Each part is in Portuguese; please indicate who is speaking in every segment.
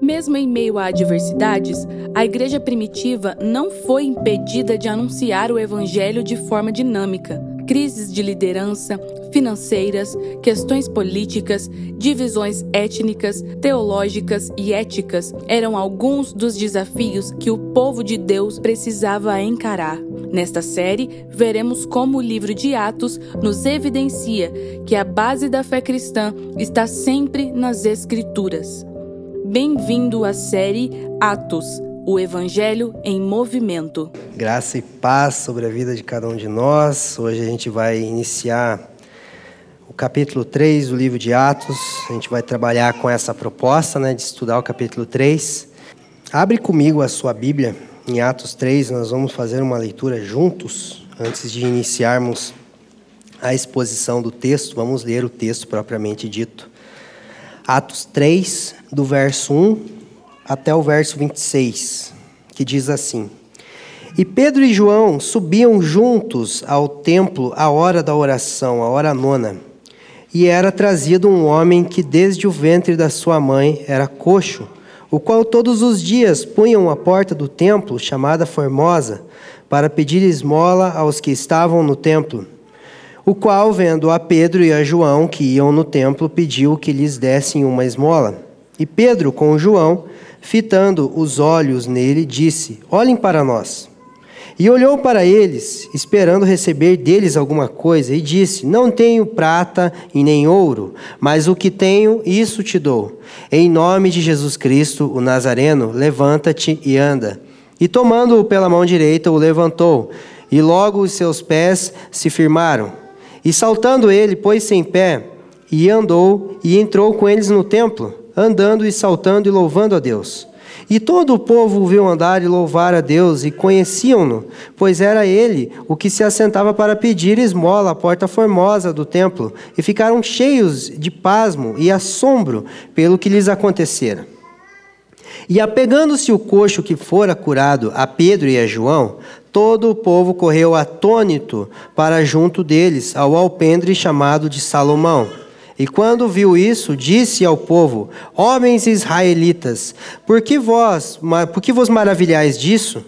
Speaker 1: Mesmo em meio a adversidades, a igreja primitiva não foi impedida de anunciar o evangelho de forma dinâmica. Crises de liderança, financeiras, questões políticas, divisões étnicas, teológicas e éticas eram alguns dos desafios que o povo de Deus precisava encarar. Nesta série, veremos como o livro de Atos nos evidencia que a base da fé cristã está sempre nas Escrituras. Bem-vindo à série Atos, o Evangelho em Movimento.
Speaker 2: Graça e paz sobre a vida de cada um de nós. Hoje a gente vai iniciar o capítulo 3 do livro de Atos. A gente vai trabalhar com essa proposta né, de estudar o capítulo 3. Abre comigo a sua Bíblia em Atos 3. Nós vamos fazer uma leitura juntos antes de iniciarmos a exposição do texto. Vamos ler o texto propriamente dito. Atos 3, do verso 1 até o verso 26, que diz assim: E Pedro e João subiam juntos ao templo à hora da oração, a hora nona. E era trazido um homem que desde o ventre da sua mãe era coxo, o qual todos os dias punham à porta do templo, chamada Formosa, para pedir esmola aos que estavam no templo. O qual, vendo a Pedro e a João que iam no templo, pediu que lhes dessem uma esmola. E Pedro, com João, fitando os olhos nele, disse: Olhem para nós. E olhou para eles, esperando receber deles alguma coisa, e disse: Não tenho prata e nem ouro, mas o que tenho, isso te dou. Em nome de Jesus Cristo, o Nazareno, levanta-te e anda. E tomando-o pela mão direita, o levantou, e logo os seus pés se firmaram. E saltando ele, pôs-se em pé, e andou, e entrou com eles no templo andando e saltando e louvando a Deus. E todo o povo o viu andar e louvar a Deus, e conheciam-no, pois era ele o que se assentava para pedir esmola à porta formosa do templo, e ficaram cheios de pasmo e assombro pelo que lhes acontecera. E apegando-se o coxo que fora curado a Pedro e a João, todo o povo correu atônito para junto deles, ao alpendre chamado de Salomão. E quando viu isso, disse ao povo: Homens israelitas, por que vós, por que vos maravilhais disso?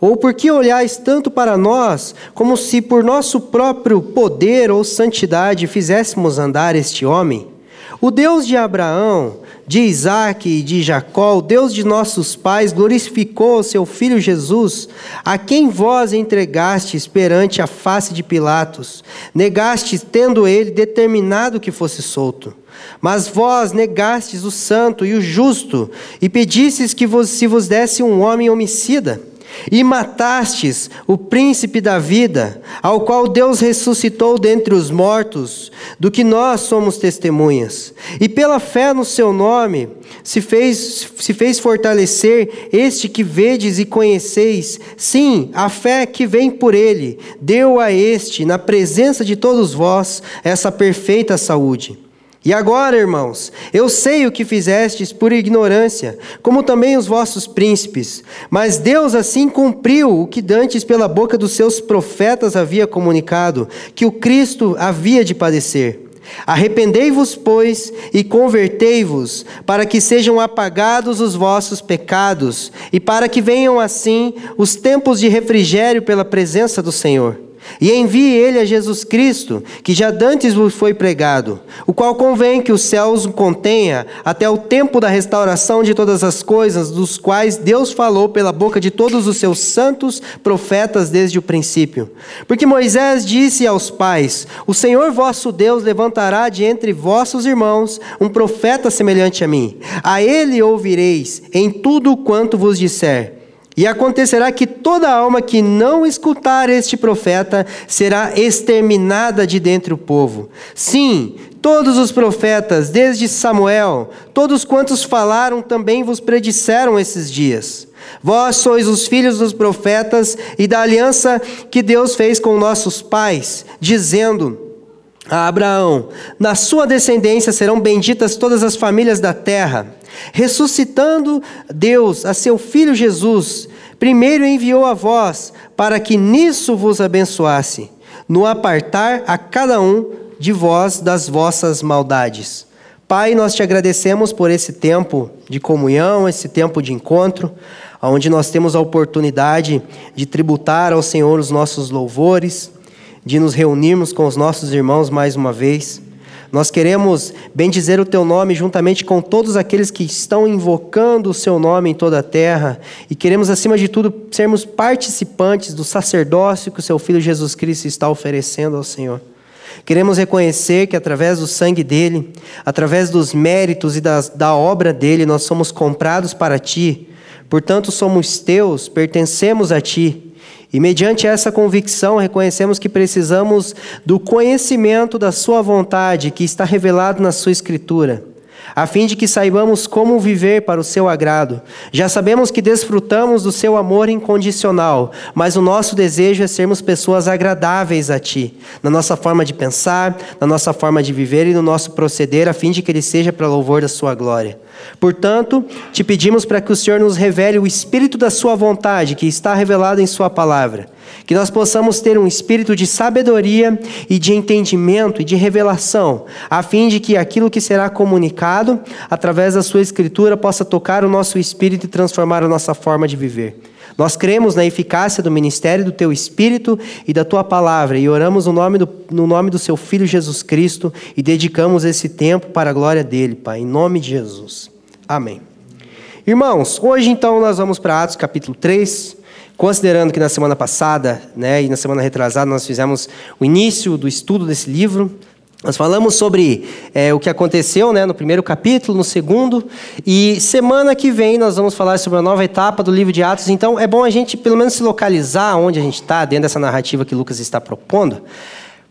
Speaker 2: Ou por que olhais tanto para nós, como se por nosso próprio poder ou santidade fizéssemos andar este homem? O Deus de Abraão, de Isaac e de Jacó, o Deus de nossos pais, glorificou o seu filho Jesus, a quem vós entregastes perante a face de Pilatos, negastes, tendo ele determinado que fosse solto. Mas vós negastes o santo e o justo, e pedistes que vos, se vos desse um homem homicida. E matastes o príncipe da vida, ao qual Deus ressuscitou dentre os mortos, do que nós somos testemunhas. E pela fé no seu nome se fez, se fez fortalecer este que vedes e conheceis. Sim, a fé que vem por ele, deu a este, na presença de todos vós, essa perfeita saúde. E agora, irmãos, eu sei o que fizestes por ignorância, como também os vossos príncipes, mas Deus assim cumpriu o que dantes pela boca dos seus profetas havia comunicado, que o Cristo havia de padecer. Arrependei-vos, pois, e convertei-vos, para que sejam apagados os vossos pecados, e para que venham assim os tempos de refrigério pela presença do Senhor e envie ele a Jesus Cristo, que já dantes vos foi pregado, o qual convém que os céus contenha até o tempo da restauração de todas as coisas, dos quais Deus falou pela boca de todos os seus santos profetas desde o princípio. Porque Moisés disse aos pais: O Senhor vosso Deus levantará de entre vossos irmãos um profeta semelhante a mim. A ele ouvireis em tudo quanto vos disser. E acontecerá que toda alma que não escutar este profeta será exterminada de dentre o povo. Sim, todos os profetas, desde Samuel, todos quantos falaram também vos predisseram esses dias. Vós sois os filhos dos profetas e da aliança que Deus fez com nossos pais, dizendo: a Abraão: Na sua descendência serão benditas todas as famílias da terra. Ressuscitando Deus a seu filho Jesus, primeiro enviou a vós, para que nisso vos abençoasse, no apartar a cada um de vós das vossas maldades Pai, nós te agradecemos por esse tempo de comunhão, esse tempo de encontro, onde nós temos a oportunidade de tributar ao Senhor os nossos louvores, de nos reunirmos com os nossos irmãos mais uma vez. Nós queremos bendizer o teu nome juntamente com todos aqueles que estão invocando o seu nome em toda a terra e queremos, acima de tudo, sermos participantes do sacerdócio que o seu Filho Jesus Cristo está oferecendo ao Senhor. Queremos reconhecer que através do sangue dele, através dos méritos e das, da obra dele, nós somos comprados para ti. Portanto, somos teus, pertencemos a ti. E mediante essa convicção, reconhecemos que precisamos do conhecimento da Sua vontade que está revelado na Sua Escritura, a fim de que saibamos como viver para o Seu agrado. Já sabemos que desfrutamos do Seu amor incondicional, mas o nosso desejo é sermos pessoas agradáveis a Ti, na nossa forma de pensar, na nossa forma de viver e no nosso proceder, a fim de que Ele seja para louvor da Sua glória. Portanto, te pedimos para que o Senhor nos revele o espírito da Sua vontade, que está revelado em Sua palavra. Que nós possamos ter um espírito de sabedoria e de entendimento e de revelação, a fim de que aquilo que será comunicado através da Sua Escritura possa tocar o nosso espírito e transformar a nossa forma de viver. Nós cremos na eficácia do ministério do Teu Espírito e da Tua palavra e oramos no nome do, no nome do Seu Filho Jesus Cristo e dedicamos esse tempo para a glória dele, Pai, em nome de Jesus. Amém. Irmãos, hoje então nós vamos para Atos capítulo 3, considerando que na semana passada né, e na semana retrasada nós fizemos o início do estudo desse livro. Nós falamos sobre é, o que aconteceu né, no primeiro capítulo, no segundo, e semana que vem nós vamos falar sobre a nova etapa do livro de Atos. Então é bom a gente pelo menos se localizar onde a gente está, dentro dessa narrativa que Lucas está propondo,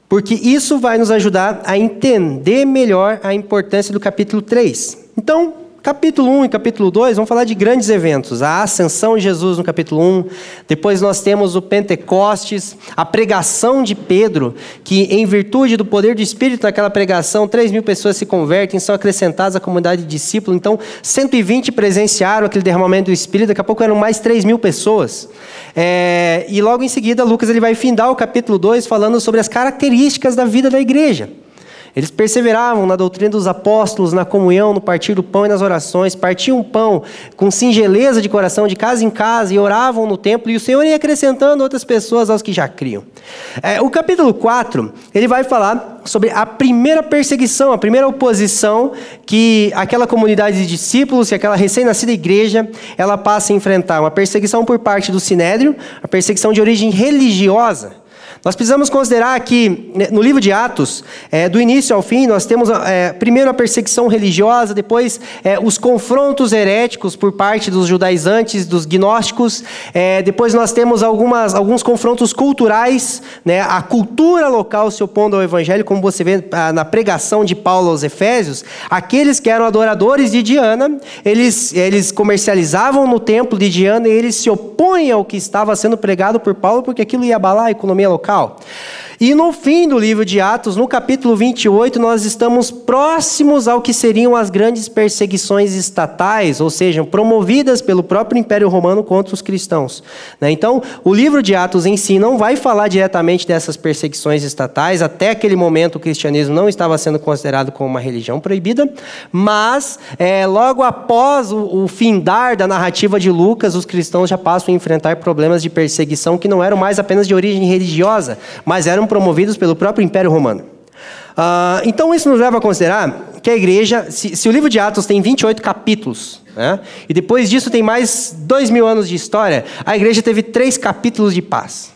Speaker 2: porque isso vai nos ajudar a entender melhor a importância do capítulo 3. Então, Capítulo 1 e capítulo 2 vão falar de grandes eventos. A ascensão de Jesus no capítulo 1. Depois nós temos o Pentecostes, a pregação de Pedro, que em virtude do poder do Espírito daquela pregação, 3 mil pessoas se convertem, são acrescentadas à comunidade de discípulos. Então, 120 presenciaram aquele derramamento do Espírito, daqui a pouco eram mais 3 mil pessoas. É, e logo em seguida, Lucas ele vai findar o capítulo 2 falando sobre as características da vida da igreja. Eles perseveravam na doutrina dos apóstolos, na comunhão, no partir do pão e nas orações, partiam o pão com singeleza de coração, de casa em casa, e oravam no templo, e o Senhor ia acrescentando outras pessoas aos que já criam. É, o capítulo 4, ele vai falar sobre a primeira perseguição, a primeira oposição que aquela comunidade de discípulos, que aquela recém-nascida igreja, ela passa a enfrentar. Uma perseguição por parte do Sinédrio, a perseguição de origem religiosa. Nós precisamos considerar que, né, no livro de Atos, é, do início ao fim, nós temos é, primeiro a perseguição religiosa, depois é, os confrontos heréticos por parte dos judaizantes, dos gnósticos, é, depois nós temos algumas, alguns confrontos culturais, né, a cultura local se opondo ao evangelho, como você vê ah, na pregação de Paulo aos Efésios, aqueles que eram adoradores de Diana, eles, eles comercializavam no templo de Diana e eles se opõem ao que estava sendo pregado por Paulo, porque aquilo ia abalar a economia local local. E no fim do livro de Atos, no capítulo 28, nós estamos próximos ao que seriam as grandes perseguições estatais, ou seja, promovidas pelo próprio Império Romano contra os cristãos. Né? Então, o livro de Atos em si não vai falar diretamente dessas perseguições estatais, até aquele momento o cristianismo não estava sendo considerado como uma religião proibida, mas é, logo após o, o findar da narrativa de Lucas, os cristãos já passam a enfrentar problemas de perseguição que não eram mais apenas de origem religiosa, mas eram promovidos pelo próprio Império Romano. Uh, então, isso nos leva a considerar que a igreja, se, se o livro de Atos tem 28 capítulos, né, e depois disso tem mais dois mil anos de história, a igreja teve três capítulos de paz.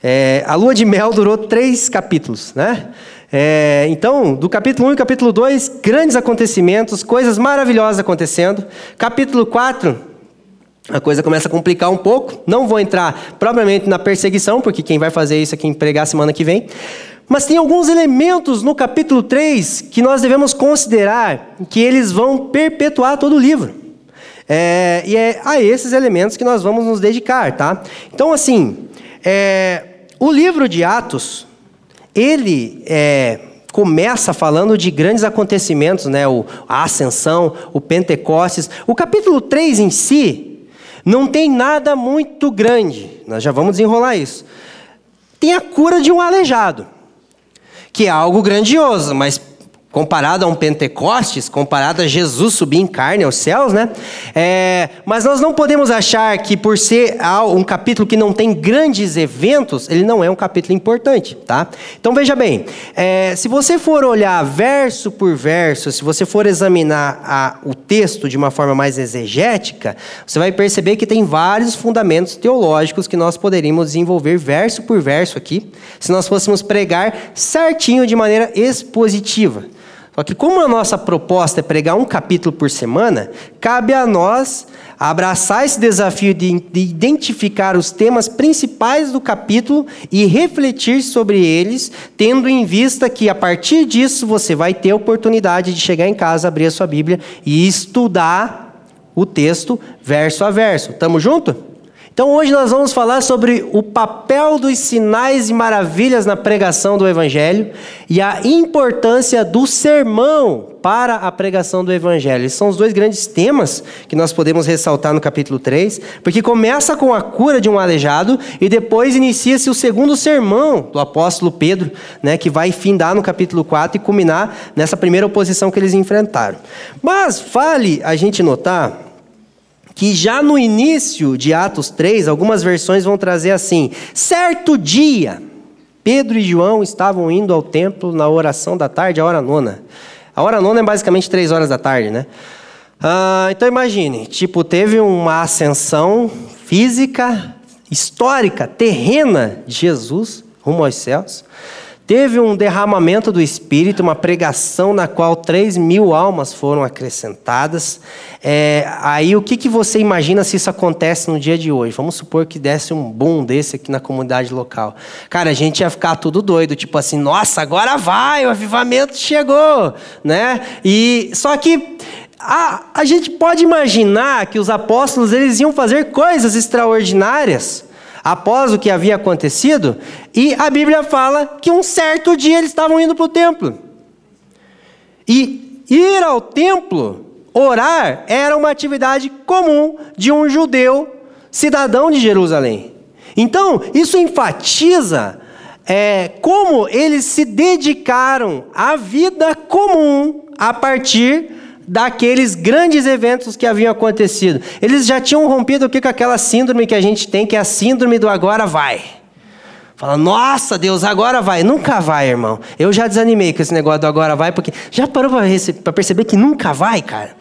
Speaker 2: É, a lua de mel durou três capítulos, né? É, então, do capítulo 1 e capítulo 2, grandes acontecimentos, coisas maravilhosas acontecendo. Capítulo 4, a coisa começa a complicar um pouco. Não vou entrar propriamente na perseguição, porque quem vai fazer isso é quem pregar semana que vem. Mas tem alguns elementos no capítulo 3 que nós devemos considerar que eles vão perpetuar todo o livro. É, e é a esses elementos que nós vamos nos dedicar, tá? Então, assim, é, o livro de Atos, ele é, começa falando de grandes acontecimentos, né? O, a ascensão, o Pentecostes. O capítulo 3 em si, não tem nada muito grande, nós já vamos desenrolar isso. Tem a cura de um aleijado, que é algo grandioso, mas comparado a um Pentecostes, comparado a Jesus subir em carne aos céus, né? É, mas nós não podemos achar que por ser um capítulo que não tem grandes eventos, ele não é um capítulo importante, tá? Então veja bem, é, se você for olhar verso por verso, se você for examinar a, o texto de uma forma mais exegética, você vai perceber que tem vários fundamentos teológicos que nós poderíamos desenvolver verso por verso aqui, se nós fôssemos pregar certinho de maneira expositiva. Só que, como a nossa proposta é pregar um capítulo por semana, cabe a nós abraçar esse desafio de, de, identificar os temas principais do capítulo e refletir sobre eles, tendo em vista que a partir disso você vai ter a oportunidade de chegar em casa, abrir a sua Bíblia e estudar o texto verso a verso. Tamo junto? Então hoje nós vamos falar sobre o papel dos sinais e maravilhas na pregação do Evangelho e a importância do sermão para a pregação do Evangelho. Esses são os dois grandes temas que nós podemos ressaltar no capítulo 3, porque começa com a cura de um aleijado e depois inicia-se o segundo sermão do apóstolo Pedro, né, que vai findar no capítulo 4 e culminar nessa primeira oposição que eles enfrentaram. Mas vale a gente notar que já no início de Atos 3, algumas versões vão trazer assim: certo dia, Pedro e João estavam indo ao templo na oração da tarde, a hora nona. A hora nona é basicamente três horas da tarde, né? Ah, então imagine, tipo, teve uma ascensão física, histórica, terrena de Jesus rumo aos céus. Teve um derramamento do Espírito, uma pregação na qual 3 mil almas foram acrescentadas. É, aí o que, que você imagina se isso acontece no dia de hoje? Vamos supor que desse um boom desse aqui na comunidade local. Cara, a gente ia ficar tudo doido, tipo assim, nossa, agora vai, o avivamento chegou, né? E só que a, a gente pode imaginar que os apóstolos eles iam fazer coisas extraordinárias após o que havia acontecido, e a Bíblia fala que um certo dia eles estavam indo para o templo. E ir ao templo, orar, era uma atividade comum de um judeu cidadão de Jerusalém. Então, isso enfatiza é, como eles se dedicaram à vida comum a partir daqueles grandes eventos que haviam acontecido. Eles já tinham rompido o que com aquela síndrome que a gente tem, que é a síndrome do agora vai. Fala, nossa Deus, agora vai. Nunca vai, irmão. Eu já desanimei com esse negócio do agora vai, porque já parou para perceber que nunca vai, cara?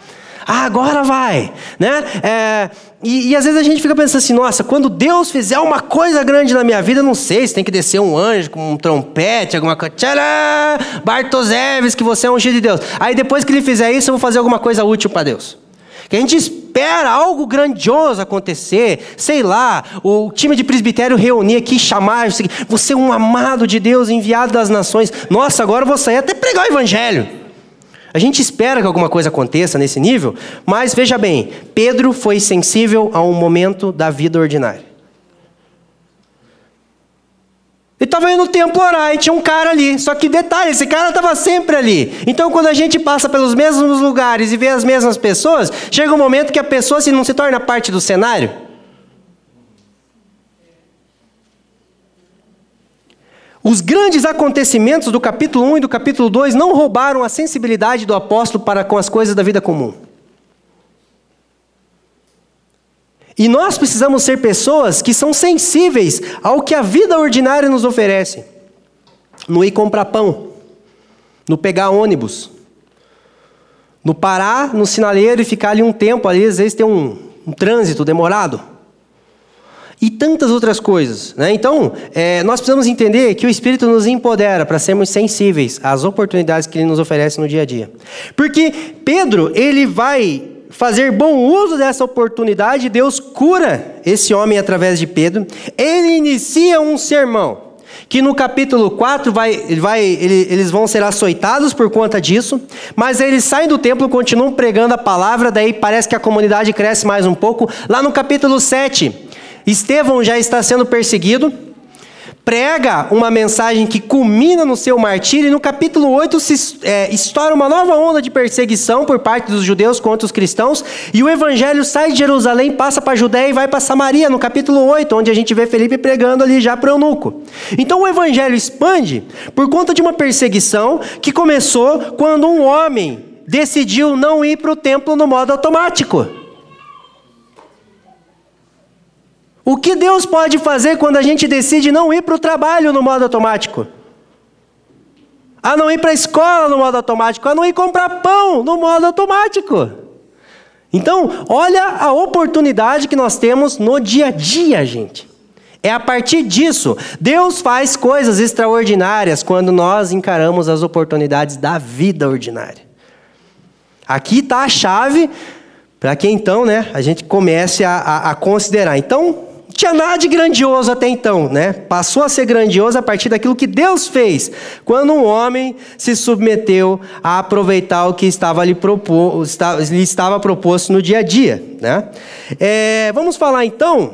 Speaker 2: Ah, agora vai, né? É, e, e, às vezes a gente fica pensando assim, nossa, quando Deus fizer uma coisa grande na minha vida, não sei se tem que descer um anjo com um trompete, alguma coisa. Tcharam! Bartoseves, que você é um ungido de Deus. Aí depois que ele fizer isso, eu vou fazer alguma coisa útil para Deus. Que a gente espera algo grandioso acontecer, sei lá, o time de presbitério reunir aqui, chamar, você é um amado de Deus, enviado das nações. Nossa, agora eu vou sair até pregar o evangelho. A gente espera que alguma coisa aconteça nesse nível, mas veja bem, Pedro foi sensível a um momento da vida ordinária. Ele estava indo no templo orar e tinha um cara ali. Só que detalhe, esse cara estava sempre ali. Então, quando a gente passa pelos mesmos lugares e vê as mesmas pessoas, chega um momento que a pessoa se não se torna parte do cenário. Os grandes acontecimentos do capítulo 1 e do capítulo 2 não roubaram a sensibilidade do apóstolo para com as coisas da vida comum. E nós precisamos ser pessoas que são sensíveis ao que a vida ordinária nos oferece. No ir comprar pão, no pegar ônibus, no parar no sinaleiro e ficar ali um tempo, ali às vezes tem um, um trânsito demorado e tantas outras coisas. Né? Então, é, nós precisamos entender que o Espírito nos empodera para sermos sensíveis às oportunidades que Ele nos oferece no dia a dia. Porque Pedro, ele vai fazer bom uso dessa oportunidade, Deus cura esse homem através de Pedro. Ele inicia um sermão. Que no capítulo 4 vai, vai, eles vão ser açoitados por conta disso, mas eles saem do templo, continuam pregando a palavra, daí parece que a comunidade cresce mais um pouco. Lá no capítulo 7, Estevão já está sendo perseguido. prega uma mensagem que culmina no seu martírio, e no capítulo 8 se é, estoura uma nova onda de perseguição por parte dos judeus contra os cristãos, e o evangelho sai de Jerusalém, passa para a Judéia e vai para Samaria, no capítulo 8, onde a gente vê Felipe pregando ali já para o eunuco. Então o evangelho expande por conta de uma perseguição que começou quando um homem decidiu não ir para o templo no modo automático. O que Deus pode fazer quando a gente decide não ir para o trabalho no modo automático? A não ir para a escola no modo automático, a não ir comprar pão no modo automático. Então, olha a oportunidade que nós temos no dia a dia, gente. É a partir disso, Deus faz coisas extraordinárias quando nós encaramos as oportunidades da vida ordinária. Aqui está a chave para que então né, a gente comece a, a, a considerar. Então, tinha nada de grandioso até então, né? Passou a ser grandioso a partir daquilo que Deus fez, quando um homem se submeteu a aproveitar o que estava lhe, propor, lhe estava proposto no dia a dia, né? É, vamos falar então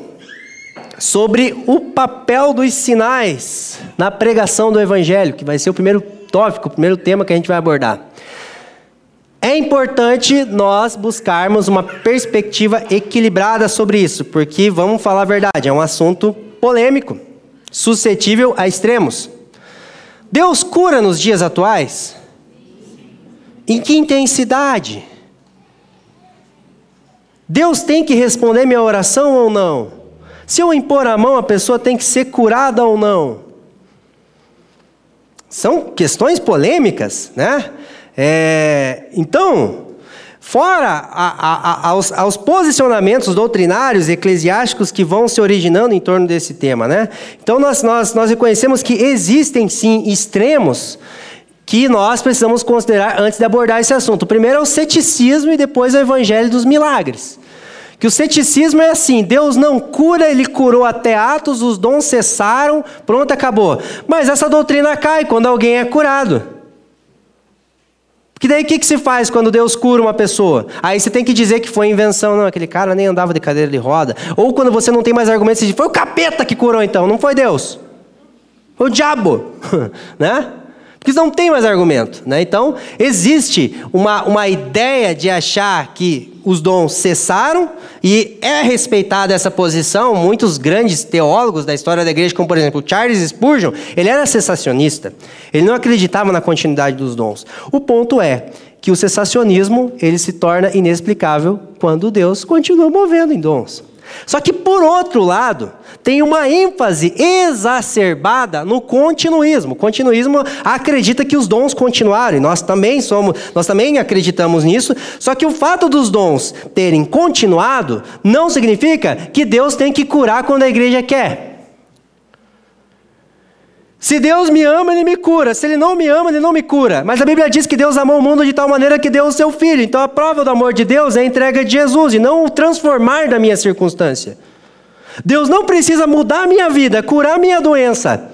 Speaker 2: sobre o papel dos sinais na pregação do Evangelho, que vai ser o primeiro tópico, o primeiro tema que a gente vai abordar. É importante nós buscarmos uma perspectiva equilibrada sobre isso, porque, vamos falar a verdade, é um assunto polêmico, suscetível a extremos. Deus cura nos dias atuais? Em que intensidade? Deus tem que responder minha oração ou não? Se eu impor a mão, a pessoa tem que ser curada ou não? São questões polêmicas, né? É, então, fora a, a, a, aos, aos, posicionamentos doutrinários eclesiásticos que vão se originando em torno desse tema, né? Então, nós, nós, nós reconhecemos que existem sim extremos que nós precisamos considerar antes de abordar esse assunto. O primeiro é o ceticismo e depois é o evangelho dos milagres. Que o ceticismo é assim: Deus não cura, ele curou até Atos, os dons cessaram, pronto, acabou. Mas essa doutrina cai quando alguém é curado. Que daí o que, que se faz quando Deus cura uma pessoa? Aí você tem que dizer que foi invenção. Não, aquele cara nem andava de cadeira de roda. Ou quando você não tem mais argumentos, você diz, foi o capeta que curou então, não foi Deus. Foi o diabo. né? Porque não tem mais argumento. Né? Então, existe uma, uma ideia de achar que os dons cessaram e é respeitada essa posição. Muitos grandes teólogos da história da igreja, como por exemplo Charles Spurgeon, ele era cessacionista. Ele não acreditava na continuidade dos dons. O ponto é que o cessacionismo ele se torna inexplicável quando Deus continua movendo em dons. Só que, por outro lado, tem uma ênfase exacerbada no continuismo. O continuismo acredita que os dons continuaram, e nós também somos, nós também acreditamos nisso. Só que o fato dos dons terem continuado não significa que Deus tem que curar quando a igreja quer. Se Deus me ama, Ele me cura. Se Ele não me ama, Ele não me cura. Mas a Bíblia diz que Deus amou o mundo de tal maneira que deu o seu Filho. Então a prova do amor de Deus é a entrega de Jesus e não o transformar da minha circunstância. Deus não precisa mudar a minha vida, curar a minha doença,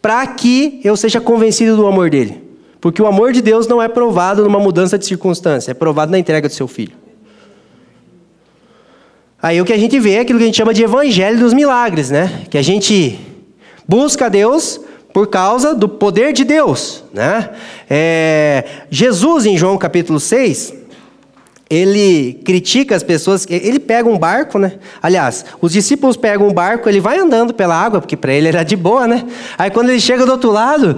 Speaker 2: para que eu seja convencido do amor dele. Porque o amor de Deus não é provado numa mudança de circunstância, é provado na entrega do seu Filho. Aí o que a gente vê é aquilo que a gente chama de evangelho dos milagres, né? Que a gente Busca Deus por causa do poder de Deus. Né? É, Jesus, em João capítulo 6, ele critica as pessoas, ele pega um barco, né? Aliás, os discípulos pegam um barco, ele vai andando pela água, porque para ele era de boa, né? Aí quando ele chega do outro lado,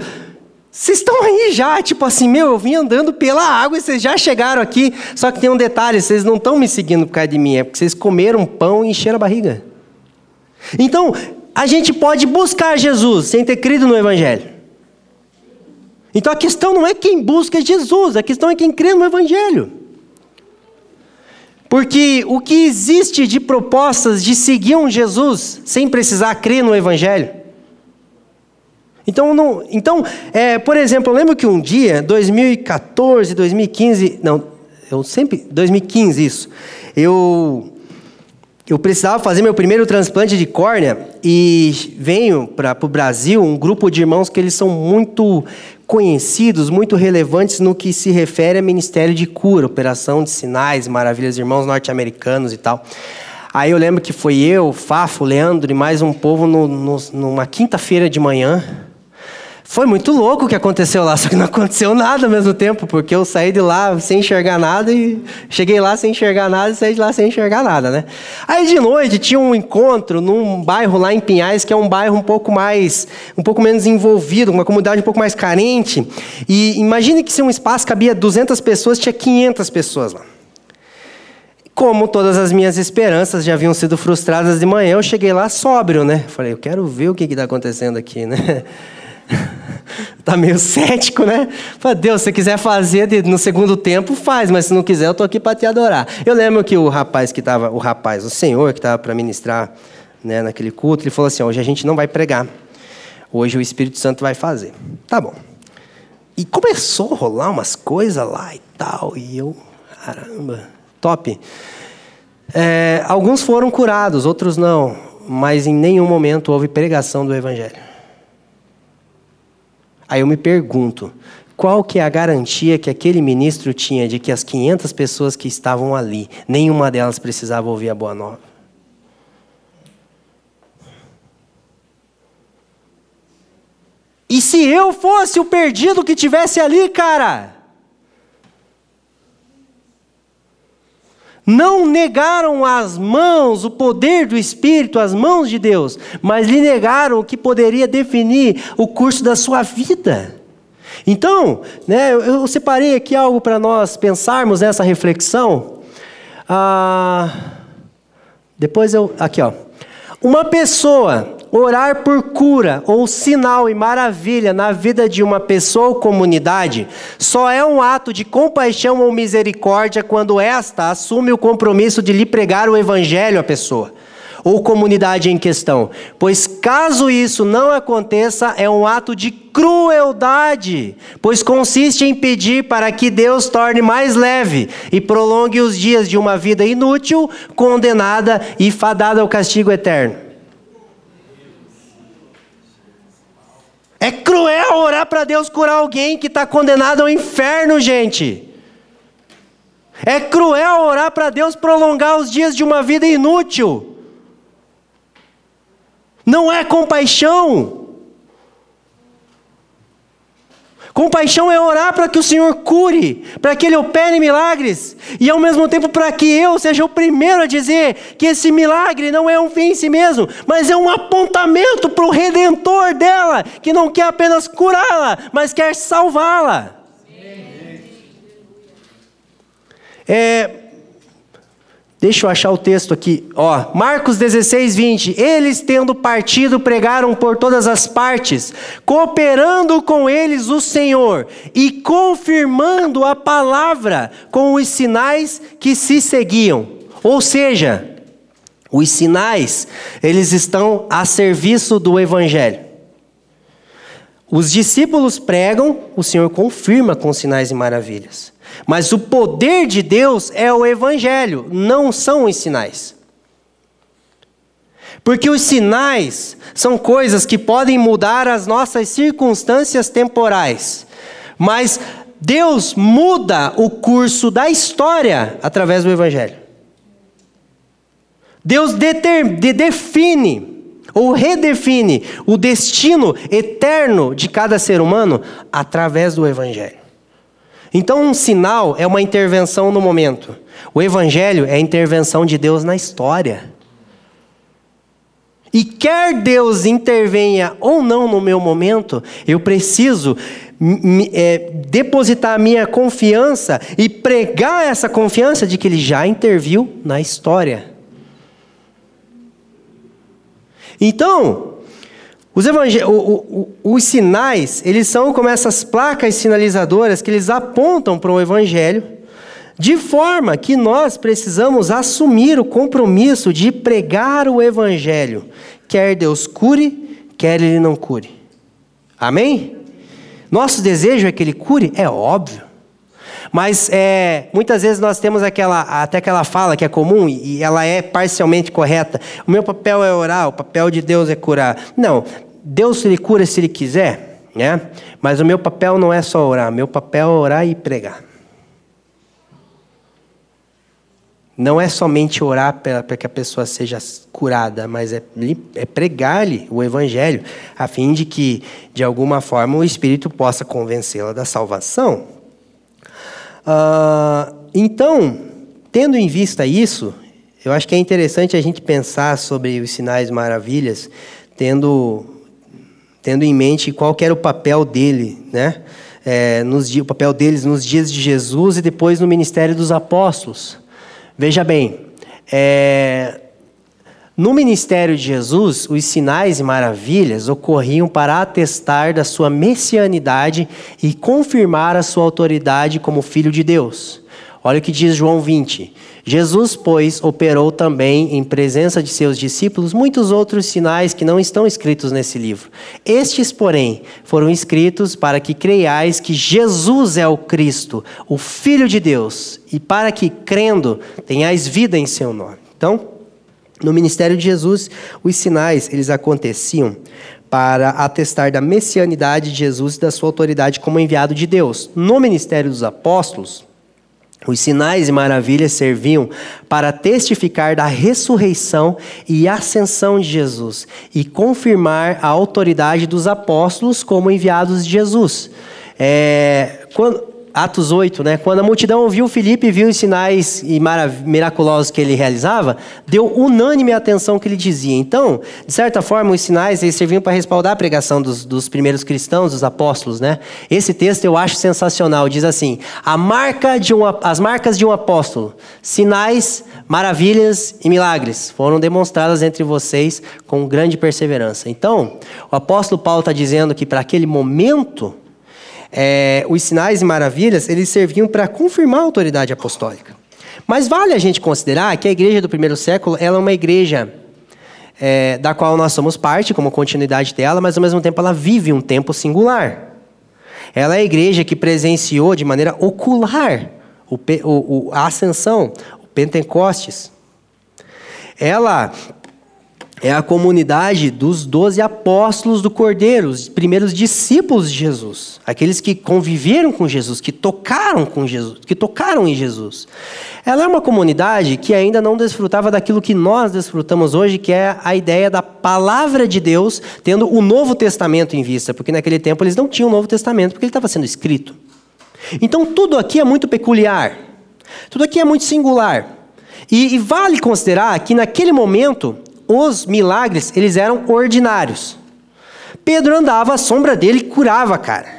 Speaker 2: vocês estão aí já, tipo assim, meu, eu vim andando pela água e vocês já chegaram aqui. Só que tem um detalhe, vocês não estão me seguindo por causa de mim, é porque vocês comeram pão e encheram a barriga. Então, a gente pode buscar Jesus sem ter crido no Evangelho. Então a questão não é quem busca Jesus, a questão é quem crê no Evangelho. Porque o que existe de propostas de seguir um Jesus sem precisar crer no Evangelho? Então, não, então é, por exemplo, eu lembro que um dia, 2014, 2015, não, eu sempre, 2015 isso, eu eu precisava fazer meu primeiro transplante de córnea e venho para o Brasil um grupo de irmãos que eles são muito conhecidos, muito relevantes no que se refere a Ministério de Cura, Operação de Sinais, Maravilhas, irmãos norte-americanos e tal. Aí eu lembro que foi eu, Fafo, Leandro e mais um povo no, no, numa quinta-feira de manhã. Foi muito louco o que aconteceu lá, só que não aconteceu nada ao mesmo tempo, porque eu saí de lá sem enxergar nada e cheguei lá sem enxergar nada e saí de lá sem enxergar nada, né? Aí de noite tinha um encontro num bairro lá em Pinhais, que é um bairro um pouco mais, um pouco menos envolvido, uma comunidade um pouco mais carente. E imagine que se um espaço cabia 200 pessoas, tinha 500 pessoas lá. Como todas as minhas esperanças já haviam sido frustradas de manhã, eu cheguei lá sóbrio, né? Falei, eu quero ver o que está acontecendo aqui, né? tá meio cético, né? Fala, Deus, se quiser fazer no segundo tempo, faz, mas se não quiser, eu tô aqui para te adorar. Eu lembro que o rapaz que estava, o rapaz, o senhor que estava para ministrar né, naquele culto, ele falou assim: hoje a gente não vai pregar, hoje o Espírito Santo vai fazer. Tá bom. E começou a rolar umas coisas lá e tal, e eu, caramba, top. É, alguns foram curados, outros não, mas em nenhum momento houve pregação do Evangelho. Aí eu me pergunto, qual que é a garantia que aquele ministro tinha de que as 500 pessoas que estavam ali, nenhuma delas precisava ouvir a boa nova? E se eu fosse o perdido que tivesse ali, cara? Não negaram as mãos, o poder do Espírito, as mãos de Deus, mas lhe negaram o que poderia definir o curso da sua vida. Então, né, eu separei aqui algo para nós pensarmos nessa reflexão. Ah, depois eu. Aqui, ó. Uma pessoa orar por cura ou sinal e maravilha na vida de uma pessoa ou comunidade só é um ato de compaixão ou misericórdia quando esta assume o compromisso de lhe pregar o evangelho à pessoa ou comunidade em questão. Pois caso isso não aconteça, é um ato de crueldade, pois consiste em pedir para que Deus torne mais leve e prolongue os dias de uma vida inútil, condenada e fadada ao castigo eterno. É cruel orar para Deus curar alguém que está condenado ao inferno, gente. É cruel orar para Deus prolongar os dias de uma vida inútil. Não é compaixão. Compaixão é orar para que o Senhor cure, para que Ele opere milagres, e ao mesmo tempo para que eu seja o primeiro a dizer que esse milagre não é um fim em si mesmo, mas é um apontamento para o redentor dela, que não quer apenas curá-la, mas quer salvá-la. É, Deixa eu achar o texto aqui. Ó, Marcos 16, 20. Eles, tendo partido, pregaram por todas as partes, cooperando com eles o Senhor e confirmando a palavra com os sinais que se seguiam. Ou seja, os sinais, eles estão a serviço do Evangelho. Os discípulos pregam, o Senhor confirma com sinais e maravilhas. Mas o poder de Deus é o evangelho, não são os sinais. Porque os sinais são coisas que podem mudar as nossas circunstâncias temporais. Mas Deus muda o curso da história através do evangelho. Deus define ou redefine o destino eterno de cada ser humano através do evangelho. Então, um sinal é uma intervenção no momento. O evangelho é a intervenção de Deus na história. E quer Deus intervenha ou não no meu momento, eu preciso é, depositar a minha confiança e pregar essa confiança de que Ele já interviu na história. Então, os, o, o, os sinais, eles são como essas placas sinalizadoras que eles apontam para o evangelho, de forma que nós precisamos assumir o compromisso de pregar o evangelho, quer Deus cure, quer ele não cure. Amém? Nosso desejo é que ele cure, é óbvio. Mas é, muitas vezes nós temos aquela, até aquela fala que é comum e ela é parcialmente correta. O meu papel é orar, o papel de Deus é curar. Não, Deus ele cura se ele quiser, né? Mas o meu papel não é só orar, meu papel é orar e pregar. Não é somente orar para que a pessoa seja curada, mas é, é pregar-lhe o Evangelho, a fim de que, de alguma forma, o Espírito possa convencê-la da salvação. Uh, então, tendo em vista isso, eu acho que é interessante a gente pensar sobre os sinais maravilhas, tendo, tendo em mente qual era o papel dele, né? É, nos, o papel deles nos dias de Jesus e depois no ministério dos apóstolos. Veja bem, é, no ministério de Jesus, os sinais e maravilhas ocorriam para atestar da sua messianidade e confirmar a sua autoridade como filho de Deus. Olha o que diz João 20. Jesus, pois, operou também, em presença de seus discípulos, muitos outros sinais que não estão escritos nesse livro. Estes, porém, foram escritos para que creiais que Jesus é o Cristo, o Filho de Deus, e para que, crendo, tenhais vida em seu nome. Então, no ministério de Jesus, os sinais, eles aconteciam para atestar da messianidade de Jesus e da sua autoridade como enviado de Deus. No ministério dos apóstolos, os sinais e maravilhas serviam para testificar da ressurreição e ascensão de Jesus e confirmar a autoridade dos apóstolos como enviados de Jesus. É, quando, Atos 8, né? Quando a multidão ouviu Filipe e viu os sinais e miraculosos que ele realizava, deu unânime atenção que ele dizia. Então, de certa forma, os sinais eles serviam para respaldar a pregação dos, dos primeiros cristãos, dos apóstolos, né? Esse texto eu acho sensacional. Diz assim: a marca de um, as marcas de um apóstolo, sinais, maravilhas e milagres foram demonstradas entre vocês com grande perseverança. Então, o apóstolo Paulo está dizendo que para aquele momento é, os sinais e maravilhas, eles serviam para confirmar a autoridade apostólica. Mas vale a gente considerar que a igreja do primeiro século ela é uma igreja é, da qual nós somos parte, como continuidade dela, mas ao mesmo tempo ela vive um tempo singular. Ela é a igreja que presenciou de maneira ocular o, o, a ascensão, o Pentecostes. Ela é a comunidade dos doze apóstolos do Cordeiro, os primeiros discípulos de Jesus, aqueles que conviveram com Jesus, que tocaram com Jesus, que tocaram em Jesus. Ela é uma comunidade que ainda não desfrutava daquilo que nós desfrutamos hoje, que é a ideia da palavra de Deus tendo o Novo Testamento em vista, porque naquele tempo eles não tinham o Novo Testamento, porque ele estava sendo escrito. Então tudo aqui é muito peculiar, tudo aqui é muito singular. E, e vale considerar que naquele momento os milagres, eles eram ordinários. Pedro andava à sombra dele e curava, cara.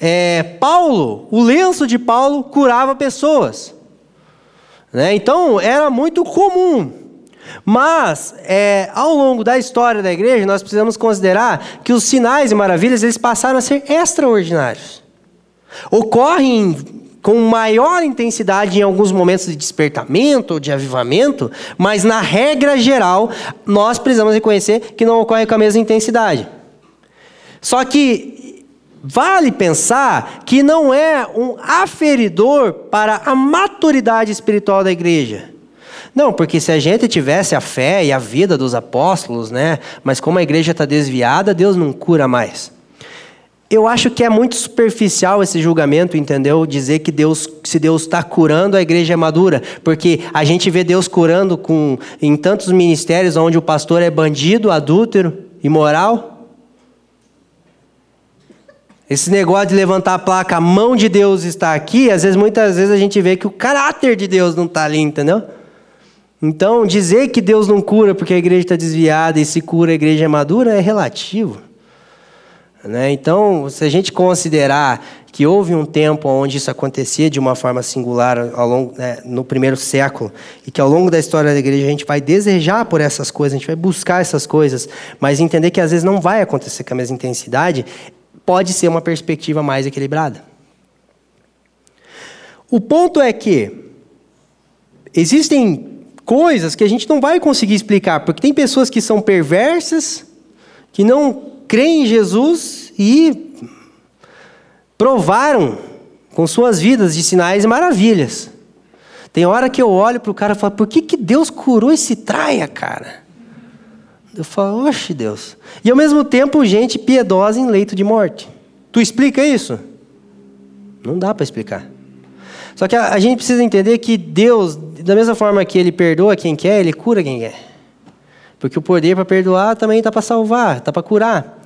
Speaker 2: É, Paulo, o lenço de Paulo curava pessoas. Né? Então, era muito comum. Mas, é, ao longo da história da igreja, nós precisamos considerar que os sinais e maravilhas eles passaram a ser extraordinários. Ocorrem com maior intensidade em alguns momentos de despertamento ou de avivamento, mas na regra geral, nós precisamos reconhecer que não ocorre com a mesma intensidade. Só que vale pensar que não é um aferidor para a maturidade espiritual da igreja. Não, porque se a gente tivesse a fé e a vida dos apóstolos, né? Mas como a igreja está desviada, Deus não cura mais. Eu acho que é muito superficial esse julgamento, entendeu? Dizer que Deus, se Deus está curando, a igreja é madura, porque a gente vê Deus curando com, em tantos ministérios onde o pastor é bandido, adúltero, imoral. Esse negócio de levantar a placa, a mão de Deus está aqui, às vezes, muitas vezes a gente vê que o caráter de Deus não está ali, entendeu? Então, dizer que Deus não cura porque a igreja está desviada e se cura a igreja é madura é relativo. Né? Então, se a gente considerar que houve um tempo onde isso acontecia de uma forma singular ao longo, né, no primeiro século, e que ao longo da história da igreja a gente vai desejar por essas coisas, a gente vai buscar essas coisas, mas entender que às vezes não vai acontecer com a mesma intensidade, pode ser uma perspectiva mais equilibrada. O ponto é que existem coisas que a gente não vai conseguir explicar, porque tem pessoas que são perversas, que não creem em Jesus e provaram com suas vidas de sinais e maravilhas. Tem hora que eu olho para o cara e falo, por que, que Deus curou esse traia, cara? Eu falo, oxe Deus. E ao mesmo tempo, gente piedosa em leito de morte. Tu explica isso? Não dá para explicar. Só que a, a gente precisa entender que Deus, da mesma forma que Ele perdoa quem quer, Ele cura quem quer. Porque o poder para perdoar também está para salvar, está para curar.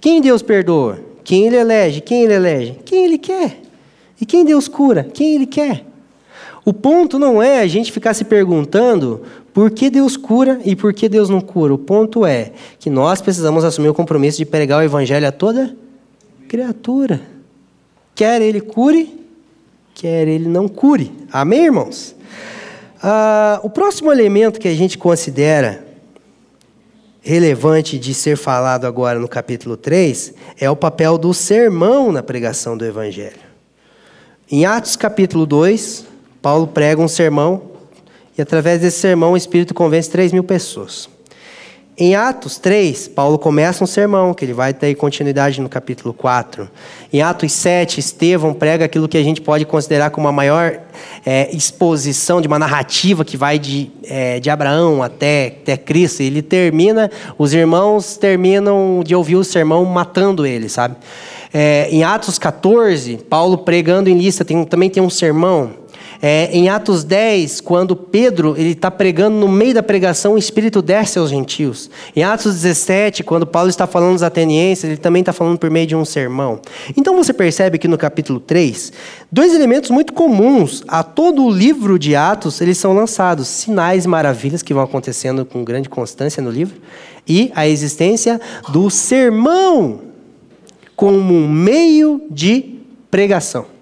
Speaker 2: Quem Deus perdoa? Quem Ele elege? Quem Ele elege? Quem Ele quer. E quem Deus cura? Quem Ele quer. O ponto não é a gente ficar se perguntando por que Deus cura e por que Deus não cura. O ponto é que nós precisamos assumir o compromisso de pregar o Evangelho a toda criatura. Quer Ele cure, quer Ele não cure. Amém, irmãos? Ah, o próximo elemento que a gente considera relevante de ser falado agora no capítulo 3 é o papel do sermão na pregação do Evangelho. Em Atos capítulo 2, Paulo prega um sermão e, através desse sermão, o Espírito convence 3 mil pessoas. Em Atos 3, Paulo começa um sermão, que ele vai ter continuidade no capítulo 4. Em Atos 7, Estevão prega aquilo que a gente pode considerar como a maior é, exposição de uma narrativa que vai de, é, de Abraão até, até Cristo. Ele termina, os irmãos terminam de ouvir o sermão matando ele, sabe? É, em Atos 14, Paulo pregando em lista, tem, também tem um sermão é, em Atos 10, quando Pedro ele está pregando no meio da pregação, o Espírito desce aos gentios. Em Atos 17, quando Paulo está falando aos atenienses, ele também está falando por meio de um sermão. Então você percebe que no capítulo 3, dois elementos muito comuns a todo o livro de Atos, eles são lançados. Sinais e maravilhas que vão acontecendo com grande constância no livro. E a existência do sermão como um meio de pregação.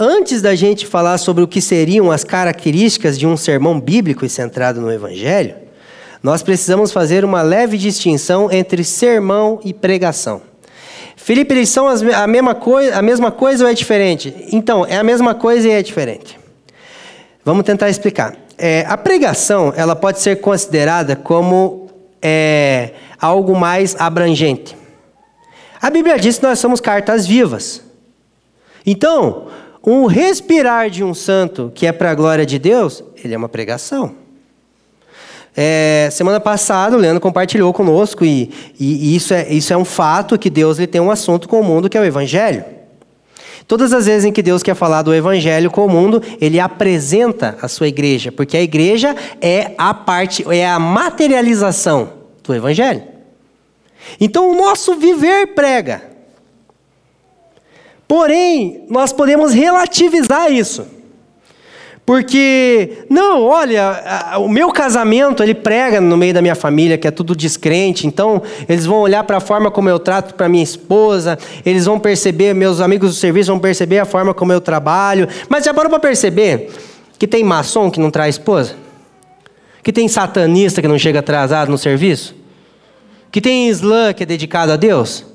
Speaker 2: Antes da gente falar sobre o que seriam as características de um sermão bíblico e centrado no Evangelho, nós precisamos fazer uma leve distinção entre sermão e pregação. Felipe, eles são as, a, mesma coi, a mesma coisa ou é diferente? Então, é a mesma coisa e é diferente. Vamos tentar explicar. É, a pregação ela pode ser considerada como é, algo mais abrangente. A Bíblia diz que nós somos cartas vivas. Então, um respirar de um santo que é para a glória de Deus, ele é uma pregação. É, semana passada, o Leandro compartilhou conosco, e, e, isso, é, isso é um fato, que Deus ele tem um assunto com o mundo, que é o Evangelho. Todas as vezes em que Deus quer falar do Evangelho com o mundo, Ele apresenta a sua igreja, porque a igreja é a parte, é a materialização do Evangelho. Então o nosso viver prega. Porém, nós podemos relativizar isso. Porque, não, olha, o meu casamento, ele prega no meio da minha família, que é tudo descrente, então eles vão olhar para a forma como eu trato para minha esposa, eles vão perceber, meus amigos do serviço vão perceber a forma como eu trabalho. Mas já parou para perceber que tem maçom que não traz esposa? Que tem satanista que não chega atrasado no serviço? Que tem islã que é dedicado a Deus?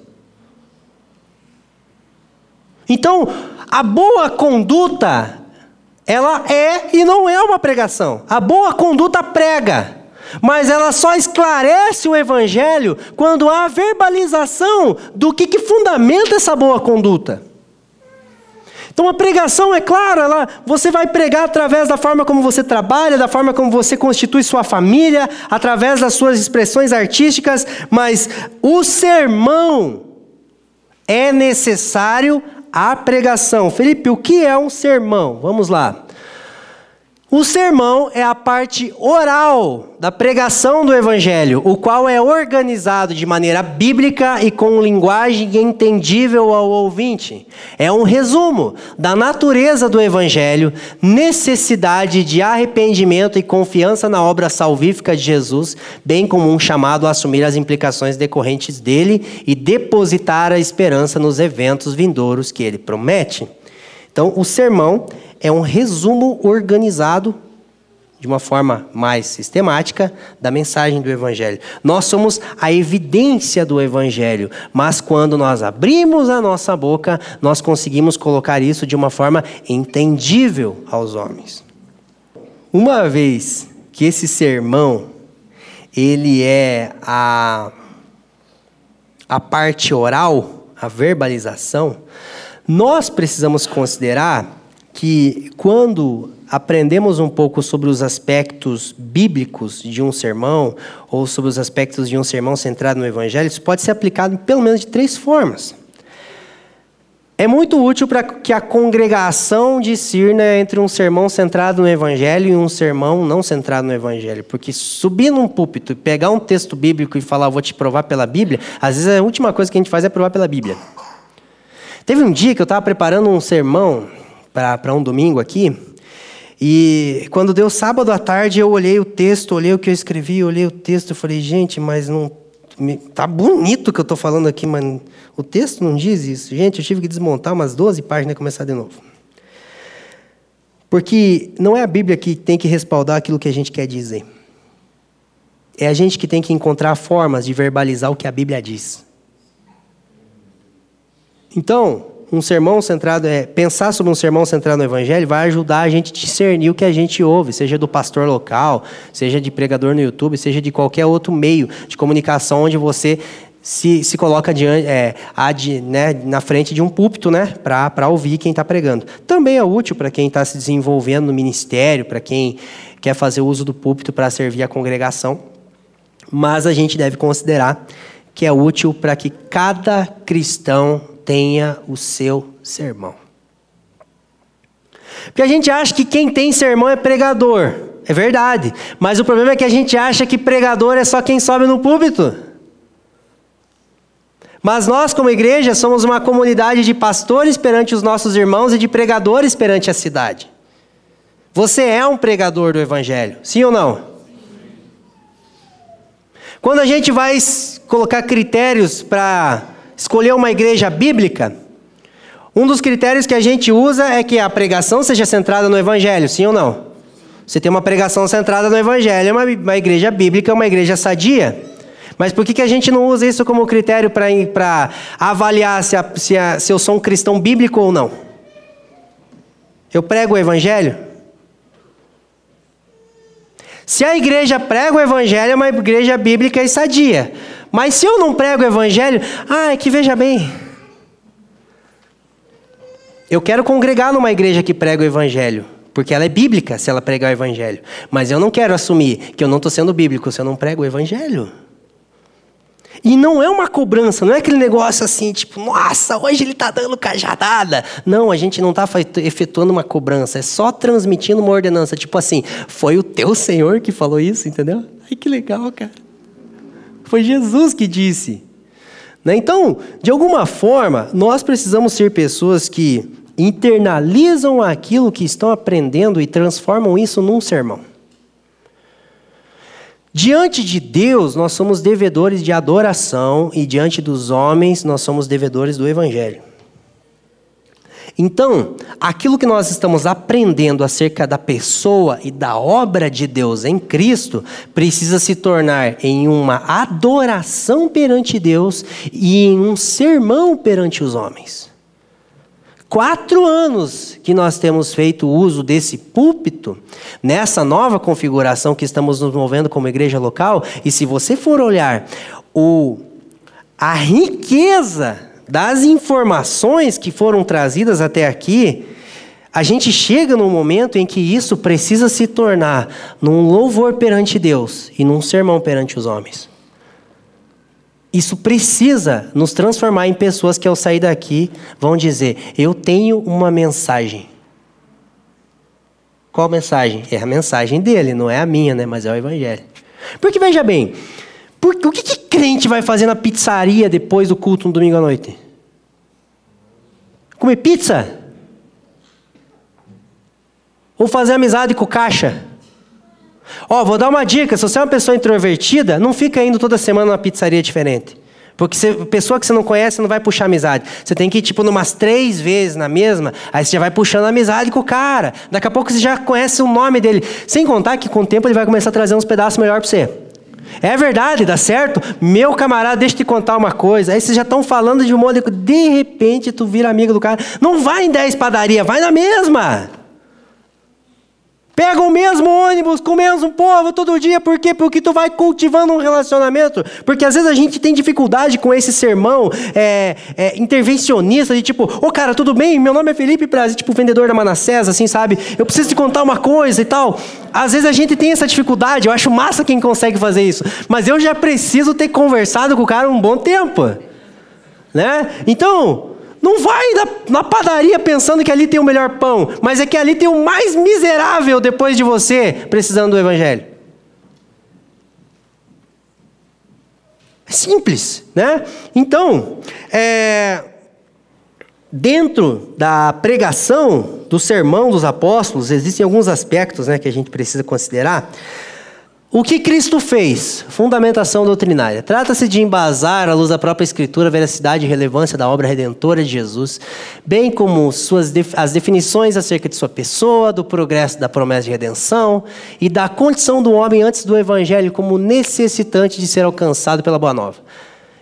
Speaker 2: Então, a boa conduta, ela é e não é uma pregação. A boa conduta prega, mas ela só esclarece o evangelho quando há verbalização do que, que fundamenta essa boa conduta. Então a pregação, é claro, ela, você vai pregar através da forma como você trabalha, da forma como você constitui sua família, através das suas expressões artísticas, mas o sermão é necessário a pregação. Felipe, o que é um sermão? Vamos lá. O sermão é a parte oral da pregação do Evangelho, o qual é organizado de maneira bíblica e com linguagem entendível ao ouvinte. É um resumo da natureza do Evangelho, necessidade de arrependimento e confiança na obra salvífica de Jesus, bem como um chamado a assumir as implicações decorrentes dele e depositar a esperança nos eventos vindouros que ele promete. Então, o sermão é um resumo organizado de uma forma mais sistemática da mensagem do Evangelho. Nós somos a evidência do Evangelho, mas quando nós abrimos a nossa boca, nós conseguimos colocar isso de uma forma entendível aos homens. Uma vez que esse sermão ele é a, a parte oral, a verbalização, nós precisamos considerar que quando aprendemos um pouco sobre os aspectos bíblicos de um sermão, ou sobre os aspectos de um sermão centrado no Evangelho, isso pode ser aplicado pelo menos de três formas. É muito útil para que a congregação discirna entre um sermão centrado no Evangelho e um sermão não centrado no Evangelho. Porque subir num púlpito pegar um texto bíblico e falar, vou te provar pela Bíblia, às vezes a última coisa que a gente faz é provar pela Bíblia. Teve um dia que eu estava preparando um sermão para um domingo aqui, e quando deu sábado à tarde, eu olhei o texto, olhei o que eu escrevi, olhei o texto e falei, gente, mas não. Tá bonito o que eu estou falando aqui, mas o texto não diz isso. Gente, eu tive que desmontar umas 12 páginas e começar de novo. Porque não é a Bíblia que tem que respaldar aquilo que a gente quer dizer. É a gente que tem que encontrar formas de verbalizar o que a Bíblia diz. Então, um sermão centrado, é, pensar sobre um sermão centrado no Evangelho vai ajudar a gente a discernir o que a gente ouve, seja do pastor local, seja de pregador no YouTube, seja de qualquer outro meio de comunicação onde você se, se coloca diante, é, ad, né, na frente de um púlpito né, para ouvir quem está pregando. Também é útil para quem está se desenvolvendo no ministério, para quem quer fazer uso do púlpito para servir a congregação. Mas a gente deve considerar que é útil para que cada cristão tenha o seu sermão. Porque a gente acha que quem tem sermão é pregador. É verdade. Mas o problema é que a gente acha que pregador é só quem sobe no púlpito. Mas nós, como igreja, somos uma comunidade de pastores perante os nossos irmãos e de pregadores perante a cidade. Você é um pregador do Evangelho, sim ou não? Quando a gente vai colocar critérios para escolher uma igreja bíblica, um dos critérios que a gente usa é que a pregação seja centrada no Evangelho, sim ou não? Você tem uma pregação centrada no Evangelho, é uma, uma igreja bíblica, é uma igreja sadia. Mas por que, que a gente não usa isso como critério para avaliar se, a, se, a, se eu sou um cristão bíblico ou não? Eu prego o Evangelho? Se a igreja prega o Evangelho, é uma igreja bíblica e sadia. Mas se eu não prego o evangelho, ah, é que veja bem. Eu quero congregar numa igreja que prega o evangelho, porque ela é bíblica se ela pregar o evangelho. Mas eu não quero assumir que eu não estou sendo bíblico se eu não prego o evangelho. E não é uma cobrança, não é aquele negócio assim, tipo, nossa, hoje ele está dando cajadada. Não, a gente não está efetuando uma cobrança, é só transmitindo uma ordenança. Tipo assim, foi o teu Senhor que falou isso, entendeu? Ai, que legal, cara. Foi Jesus que disse. Né? Então, de alguma forma, nós precisamos ser pessoas que internalizam aquilo que estão aprendendo e transformam isso num sermão. Diante de Deus, nós somos devedores de adoração e diante dos homens, nós somos devedores do evangelho. Então, aquilo que nós estamos aprendendo acerca da pessoa e da obra de Deus em Cristo precisa se tornar em uma adoração perante Deus e em um sermão perante os homens. Quatro anos que nós temos feito uso desse púlpito, nessa nova configuração que estamos nos movendo como igreja local, e se você for olhar o, a riqueza das informações que foram trazidas até aqui, a gente chega num momento em que isso precisa se tornar num louvor perante Deus e num sermão perante os homens. Isso precisa nos transformar em pessoas que, ao sair daqui, vão dizer: Eu tenho uma mensagem. Qual mensagem? É a mensagem dele, não é a minha, né? mas é o Evangelho. Porque veja bem, por, o que, que crente vai fazer na pizzaria depois do culto no domingo à noite? Comer pizza? Ou fazer amizade com o caixa? Ó, oh, vou dar uma dica: se você é uma pessoa introvertida, não fica indo toda semana numa pizzaria diferente. Porque você, pessoa que você não conhece não vai puxar amizade. Você tem que ir, tipo, umas três vezes na mesma, aí você já vai puxando amizade com o cara. Daqui a pouco você já conhece o nome dele. Sem contar que com o tempo ele vai começar a trazer uns pedaços melhor para você. É verdade, dá certo? Meu camarada, deixa eu te contar uma coisa. Aí vocês já estão falando de um monte de repente tu vira amigo do cara. Não vai em 10 padaria, vai na mesma. Pega o mesmo ônibus com o mesmo povo todo dia, por quê? Porque tu vai cultivando um relacionamento. Porque às vezes a gente tem dificuldade com esse sermão é, é, intervencionista, de tipo, ô oh, cara, tudo bem? Meu nome é Felipe Prazer, tipo vendedor da Manassés, assim, sabe? Eu preciso te contar uma coisa e tal. Às vezes a gente tem essa dificuldade, eu acho massa quem consegue fazer isso. Mas eu já preciso ter conversado com o cara um bom tempo. Né? Então, não vai na, padaria pensando que ali tem o melhor pão, mas é que ali tem o mais miserável depois de você precisando do Evangelho. É simples, né? Então, é, dentro da pregação do sermão dos apóstolos, existem alguns aspectos né, que a gente precisa considerar. O que Cristo fez? Fundamentação doutrinária. Trata-se de embasar, à luz da própria Escritura, a veracidade e relevância da obra redentora de Jesus, bem como suas, as definições acerca de sua pessoa, do progresso da promessa de redenção e da condição do homem antes do Evangelho como necessitante de ser alcançado pela Boa Nova.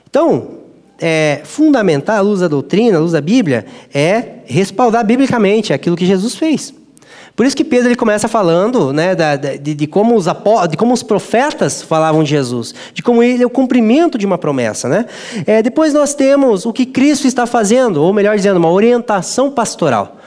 Speaker 2: Então, é, fundamentar à luz da doutrina, à luz da Bíblia, é respaldar biblicamente aquilo que Jesus fez. Por isso que Pedro ele começa falando né, da, de, de, como os de como os profetas falavam de Jesus, de como ele é o cumprimento de uma promessa. Né? É, depois nós temos o que Cristo está fazendo, ou melhor dizendo, uma orientação pastoral.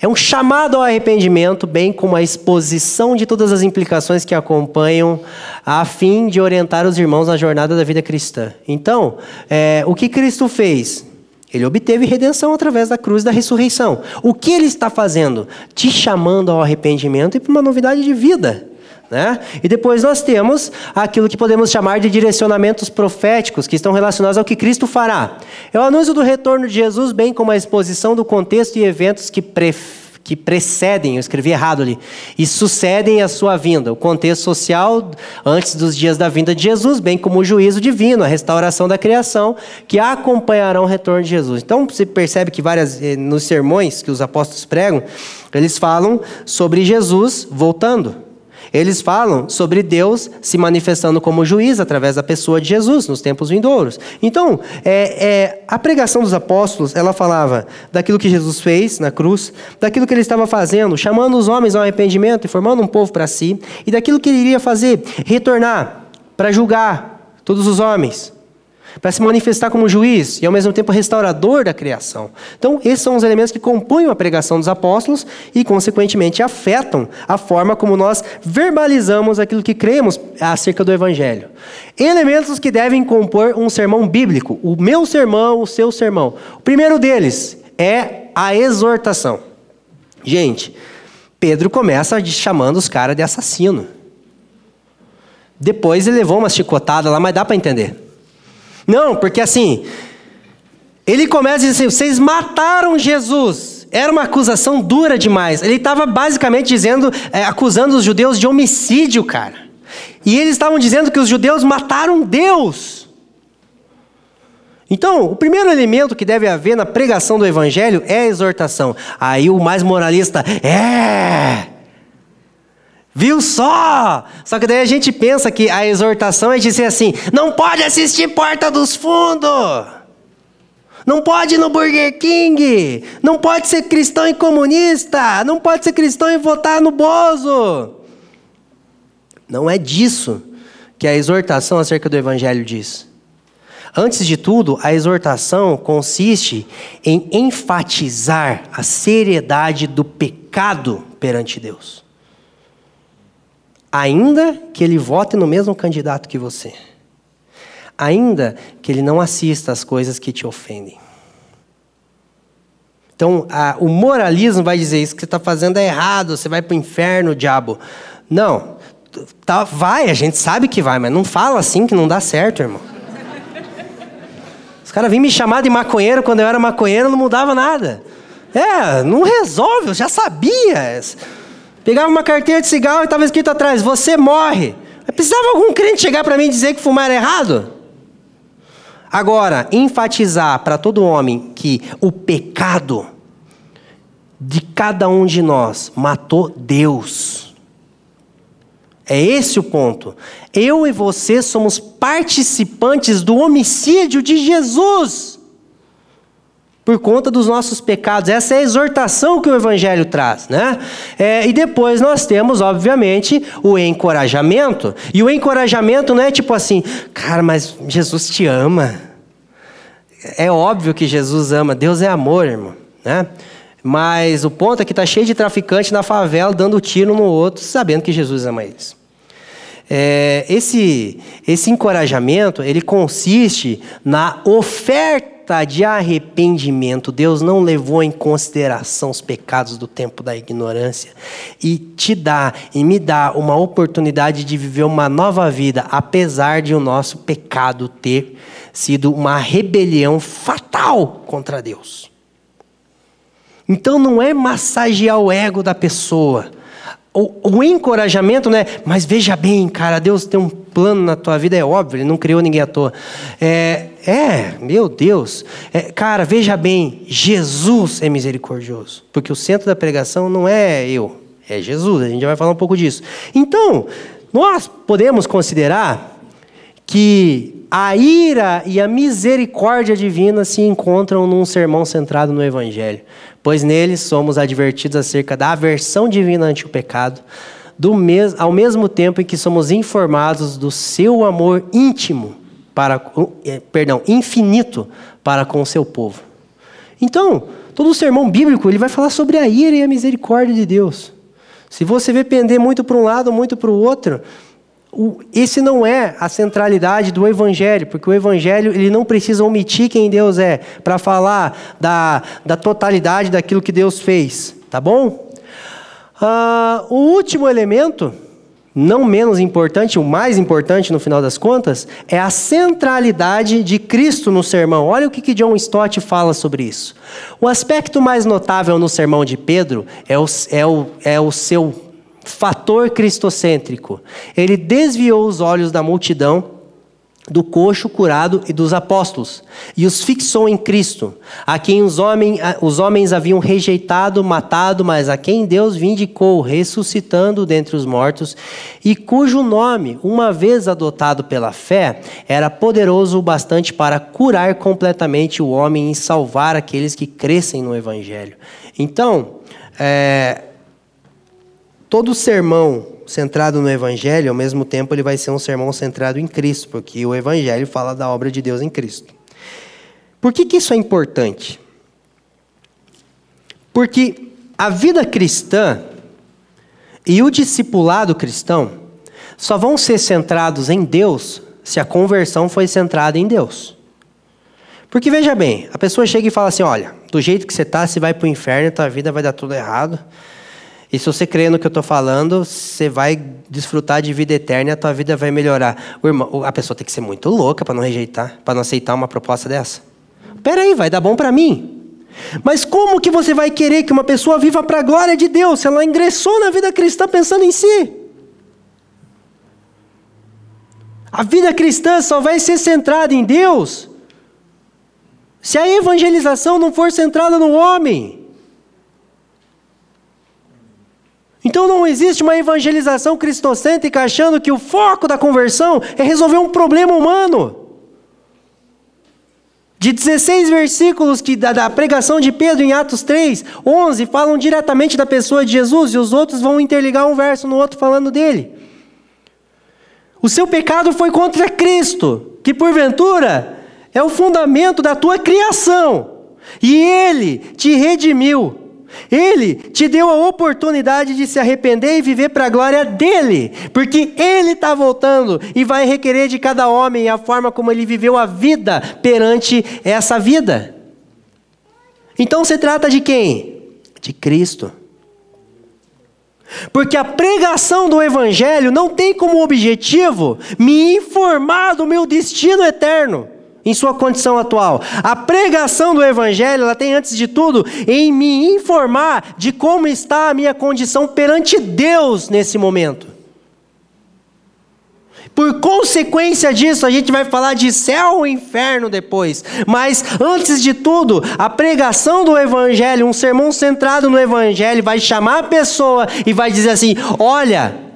Speaker 2: É um chamado ao arrependimento, bem como a exposição de todas as implicações que acompanham, a fim de orientar os irmãos na jornada da vida cristã. Então, é, o que Cristo fez? Ele obteve redenção através da cruz da ressurreição. O que ele está fazendo? Te chamando ao arrependimento e para uma novidade de vida. Né? E depois nós temos aquilo que podemos chamar de direcionamentos proféticos, que estão relacionados ao que Cristo fará. É o anúncio do retorno de Jesus, bem como a exposição do contexto e eventos que preferem que precedem, eu escrevi errado ali, e sucedem a sua vinda. O contexto social antes dos dias da vinda de Jesus, bem como o juízo divino, a restauração da criação, que acompanharão o retorno de Jesus. Então, você percebe que várias eh, nos sermões que os apóstolos pregam, eles falam sobre Jesus voltando. Eles falam sobre Deus se manifestando como juiz através da pessoa de Jesus nos tempos vindouros. Então, é, é, a pregação dos apóstolos, ela falava daquilo que Jesus fez na cruz, daquilo que ele estava fazendo, chamando os homens ao arrependimento e formando um povo para si, e daquilo que ele iria fazer, retornar para julgar todos os homens para se manifestar como juiz e ao mesmo tempo restaurador da criação. Então, esses são os elementos que compõem a pregação dos apóstolos e, consequentemente, afetam a forma como nós verbalizamos aquilo que cremos acerca do evangelho. Elementos que devem compor um sermão bíblico, o meu sermão, o seu sermão. O primeiro deles é a exortação. Gente, Pedro começa chamando os caras de assassino. Depois ele levou uma chicotada lá, mas dá para entender. Não, porque assim, ele começa a dizer assim: vocês mataram Jesus. Era uma acusação dura demais. Ele estava basicamente dizendo, é, acusando os judeus de homicídio, cara. E eles estavam dizendo que os judeus mataram Deus. Então, o primeiro elemento que deve haver na pregação do evangelho é a exortação. Aí o mais moralista, é. Viu só? Só que daí a gente pensa que a exortação é dizer assim: não pode assistir Porta dos Fundos. Não pode ir no Burger King. Não pode ser cristão e comunista. Não pode ser cristão e votar no Bozo. Não é disso que a exortação acerca do Evangelho diz. Antes de tudo, a exortação consiste em enfatizar a seriedade do pecado perante Deus ainda que ele vote no mesmo candidato que você, ainda que ele não assista às coisas que te ofendem. Então, a, o moralismo vai dizer isso que você está fazendo é errado, você vai para o inferno, diabo. Não, tá, vai, a gente sabe que vai, mas não fala assim que não dá certo, irmão. Os caras vinham me chamar de maconheiro quando eu era maconheiro, não mudava nada. É, não resolve, eu já sabia. Pegava uma carteira de cigarro e estava escrito atrás: Você morre. Precisava algum crente chegar para mim e dizer que fumar era errado? Agora, enfatizar para todo homem que o pecado de cada um de nós matou Deus. É esse o ponto. Eu e você somos participantes do homicídio de Jesus por conta dos nossos pecados. Essa é a exortação que o Evangelho traz, né? É, e depois nós temos, obviamente, o encorajamento. E o encorajamento não é tipo assim, cara, mas Jesus te ama. É óbvio que Jesus ama. Deus é amor, irmão, né? Mas o ponto é que está cheio de traficante na favela dando tiro no outro, sabendo que Jesus ama eles. É, esse, esse encorajamento ele consiste na oferta de arrependimento, Deus não levou em consideração os pecados do tempo da ignorância e te dá e me dá uma oportunidade de viver uma nova vida, apesar de o nosso pecado ter sido uma rebelião fatal contra Deus. Então não é massagear o ego da pessoa. O, o, encorajamento, né? Mas veja bem, cara, Deus tem um plano na tua vida, é óbvio, Ele não criou ninguém à toa. É, é meu Deus. É, cara, veja bem, Jesus é misericordioso. Porque o centro da pregação não é eu, é Jesus. A gente já vai falar um pouco disso. Então, nós podemos considerar que a ira e a misericórdia divina se encontram num sermão centrado no Evangelho, pois neles somos advertidos acerca da aversão divina ante o pecado, do mes ao mesmo tempo em que somos informados do seu amor íntimo para, eh, perdão, infinito para com o seu povo. Então, todo o sermão bíblico ele vai falar sobre a ira e a misericórdia de Deus. Se você vê pender muito para um lado, muito para o outro, esse não é a centralidade do Evangelho, porque o Evangelho ele não precisa omitir quem Deus é para falar da, da totalidade daquilo que Deus fez, tá bom? Uh, o último elemento, não menos importante, o mais importante no final das contas, é a centralidade de Cristo no sermão. Olha o que, que John Stott fala sobre isso. O aspecto mais notável no sermão de Pedro é o, é o, é o seu fator cristocêntrico. Ele desviou os olhos da multidão do coxo curado e dos apóstolos, e os fixou em Cristo, a quem os, homens, os homens haviam rejeitado, matado, mas a quem Deus vindicou, ressuscitando dentre os mortos, e cujo nome, uma vez adotado pela fé, era poderoso o bastante para curar completamente o homem e salvar aqueles que crescem no Evangelho. Então, é, todo sermão centrado no Evangelho, ao mesmo tempo, ele vai ser um sermão centrado em Cristo, porque o Evangelho fala da obra de Deus em Cristo. Por que, que isso é importante? Porque a vida cristã e o discipulado cristão só vão ser centrados em Deus se a conversão foi centrada em Deus. Porque veja bem, a pessoa chega e fala assim: olha, do jeito que você está, você vai para o inferno, tua vida vai dar tudo errado. E se você crer no que eu estou falando, você vai desfrutar de vida eterna e a tua vida vai melhorar. Irmão, a pessoa tem que ser muito louca para não rejeitar, para não aceitar uma proposta dessa. Espera aí, vai dar bom para mim. Mas como que você vai querer que uma pessoa viva para a glória de Deus se ela ingressou na vida cristã pensando em si? A vida cristã só vai ser centrada em Deus se a evangelização não for centrada no homem. Então não existe uma evangelização cristocêntrica achando que o foco da conversão é resolver um problema humano. De 16 versículos que, da, da, pregação de Pedro em Atos 3, 11 falam diretamente da pessoa de Jesus e os outros vão interligar um verso no outro falando dele. O seu pecado foi contra Cristo, que porventura é o fundamento da tua criação, e ele te redimiu ele te deu a oportunidade de se arrepender e viver para a glória dele, porque ele está voltando e vai requerer de cada homem a forma como ele viveu a vida perante essa vida. Então se trata de quem? De Cristo. Porque a pregação do Evangelho não tem como objetivo me informar do meu destino eterno em sua condição atual. A pregação do Evangelho, ela tem, antes de tudo, em me informar de como está a minha condição perante Deus nesse momento. Por consequência disso, a gente vai falar de céu e inferno depois. Mas, antes de tudo, a pregação do Evangelho, um sermão centrado no Evangelho, vai chamar a pessoa e vai dizer assim: olha.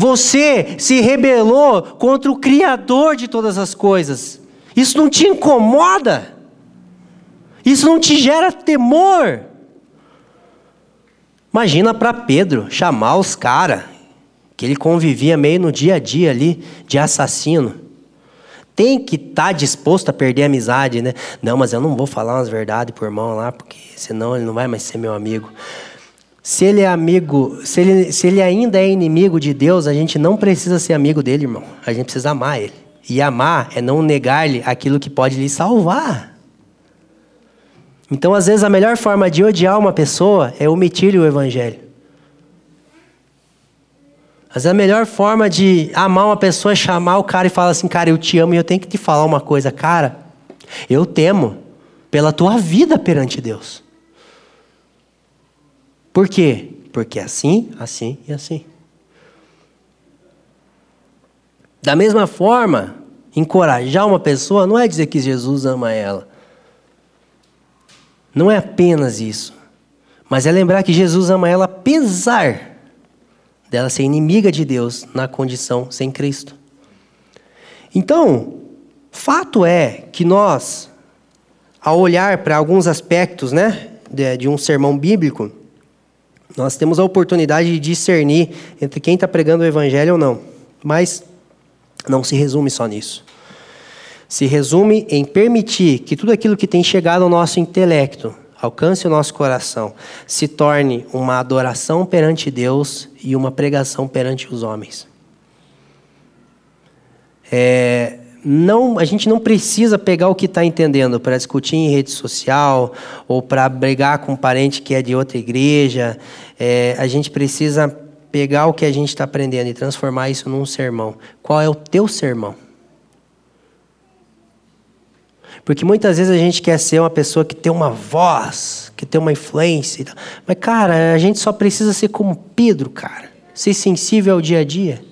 Speaker 2: Você se rebelou contra o Criador de todas as coisas. Isso não te incomoda? Isso não te gera temor? Imagina para Pedro chamar os caras, que ele convivia meio no dia a dia ali, de assassino. Tem que estar tá disposto a perder a amizade, né? Não, mas eu não vou falar umas verdades pro irmão lá, porque senão ele não vai mais ser meu amigo. Se ele é amigo, se ele, se ele ainda é inimigo de Deus, a gente não precisa ser amigo dele, irmão. A gente precisa amar ele. E amar é não negar-lhe aquilo que pode lhe salvar. Então, às vezes, a melhor forma de odiar uma pessoa é omitir-lhe o evangelho. Às vezes, a melhor forma de amar uma pessoa é chamar o cara e falar assim: Cara, eu te amo e eu tenho que te falar uma coisa. Cara, eu temo pela tua vida perante Deus. Por quê? Porque é assim, assim e assim. Da mesma forma, encorajar uma pessoa não é dizer que Jesus ama ela. Não é apenas isso. Mas é lembrar que Jesus ama ela apesar dela ser inimiga de Deus na condição sem Cristo. Então, fato é que nós, ao olhar para alguns aspectos né, de, de um sermão bíblico, nós temos a oportunidade de discernir entre quem está pregando o evangelho ou não. Mas não se resume só nisso. Se resume em permitir que tudo aquilo que tem chegado ao nosso intelecto, alcance o nosso coração, se torne uma adoração perante Deus e uma pregação perante os homens. É, não, a gente não precisa pegar o que está entendendo para discutir em rede social ou para brigar com um parente que é de outra igreja. É, a gente precisa pegar o que a gente está aprendendo e transformar isso num sermão. Qual é o teu sermão? Porque muitas vezes a gente quer ser uma pessoa que tem uma voz, que tem uma influência. Mas, cara, a gente só precisa ser como Pedro, cara. Ser sensível ao dia a dia.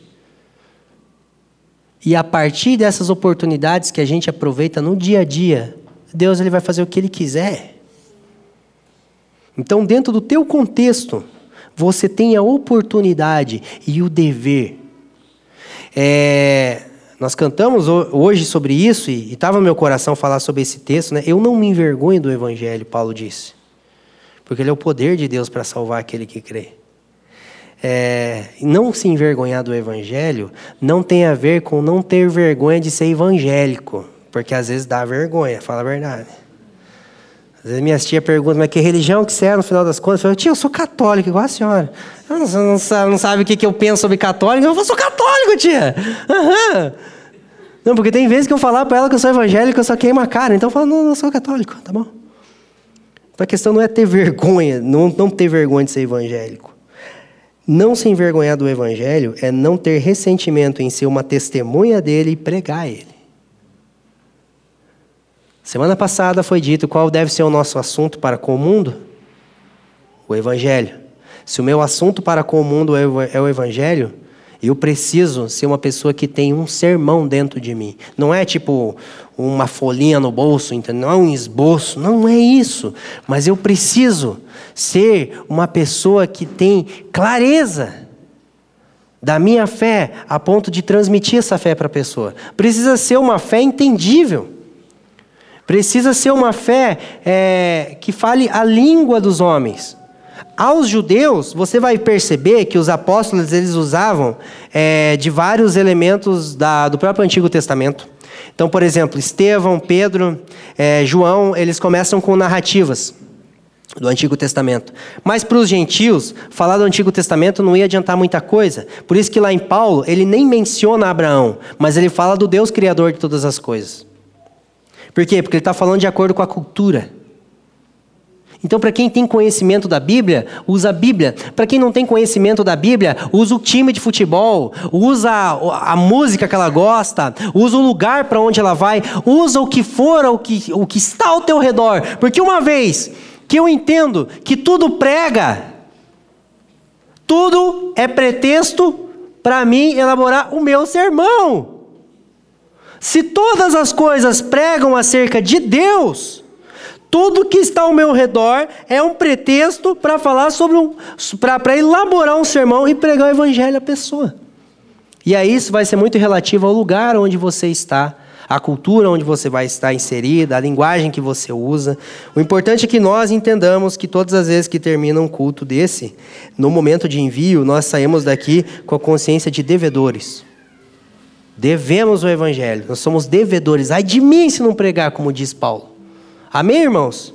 Speaker 2: E a partir dessas oportunidades que a gente aproveita no dia a dia, Deus ele vai fazer o que ele quiser. Então, dentro do teu contexto, você tem a oportunidade e o dever. É, nós cantamos hoje sobre isso e estava no meu coração falar sobre esse texto. Né? Eu não me envergonho do Evangelho, Paulo disse, porque ele é o poder de Deus para salvar aquele que crê. É, não se envergonhar do Evangelho não tem a ver com não ter vergonha de ser evangélico, porque às vezes dá vergonha, fala a verdade. Às vezes minhas tia perguntam, mas que religião que você é no final das contas? Eu falo, tia, eu sou católico, igual a senhora. Não, não, sabe, não sabe o que, que eu penso sobre católico? Eu falo, sou católico, tia. Uhum. Não, porque tem vezes que eu falar para ela que eu sou evangélico, eu só queimo a cara. Então eu falo, não, eu sou católico, tá bom? Então a questão não é ter vergonha, não, não ter vergonha de ser evangélico. Não se envergonhar do evangelho é não ter ressentimento em ser uma testemunha dele e pregar ele. Semana passada foi dito qual deve ser o nosso assunto para com o mundo? O Evangelho. Se o meu assunto para com o mundo é o é Evangelho, eu preciso ser uma pessoa que tem um sermão dentro de mim. Não é tipo uma folhinha no bolso, não é um esboço, não é isso. Mas eu preciso ser uma pessoa que tem clareza da minha fé a ponto de transmitir essa fé para a pessoa. Precisa ser uma fé entendível. Precisa ser uma fé é, que fale a língua dos homens. Aos judeus, você vai perceber que os apóstolos eles usavam é, de vários elementos da, do próprio Antigo Testamento. Então, por exemplo, Estevão, Pedro, é, João, eles começam com narrativas do Antigo Testamento. Mas para os gentios, falar do Antigo Testamento não ia adiantar muita coisa. Por isso que lá em Paulo, ele nem menciona Abraão, mas ele fala do Deus Criador de todas as coisas. Por quê? Porque ele está falando de acordo com a cultura. Então, para quem tem conhecimento da Bíblia, usa a Bíblia. Para quem não tem conhecimento da Bíblia, usa o time de futebol, usa a, música que ela gosta, usa o lugar para onde ela vai, usa o que for, o que, o que está ao teu redor. Porque uma vez que eu entendo que tudo prega, tudo é pretexto para mim elaborar o meu sermão. Se todas as coisas pregam acerca de Deus, tudo que está ao meu redor é um pretexto para falar sobre um. para elaborar um sermão e pregar o evangelho à pessoa. E aí isso vai ser muito relativo ao lugar onde você está, à cultura onde você vai estar inserida, à linguagem que você usa. O importante é que nós entendamos que todas as vezes que termina um culto desse, no momento de envio, nós saímos daqui com a consciência de devedores. Devemos o Evangelho, nós somos devedores. Ai de mim se não pregar, como diz Paulo. Amém, irmãos?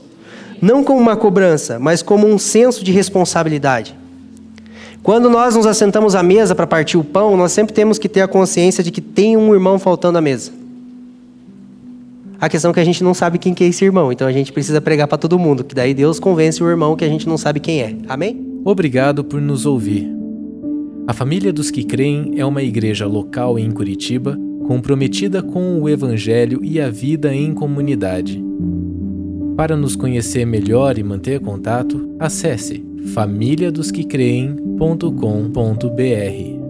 Speaker 2: Não como uma cobrança, mas como um senso de responsabilidade. Quando nós nos assentamos à mesa para partir o pão, nós sempre temos que ter a consciência de que tem um irmão faltando à mesa. A questão é que a gente não sabe quem que é esse irmão, então a gente precisa pregar para todo mundo, que daí Deus convence o irmão que a gente não sabe quem é. Amém?
Speaker 3: Obrigado por nos ouvir. A Família dos que Creem é uma igreja local em Curitiba comprometida com o Evangelho e a vida em comunidade. Para nos conhecer melhor e manter contato, acesse famíliadosquecreem.com.br.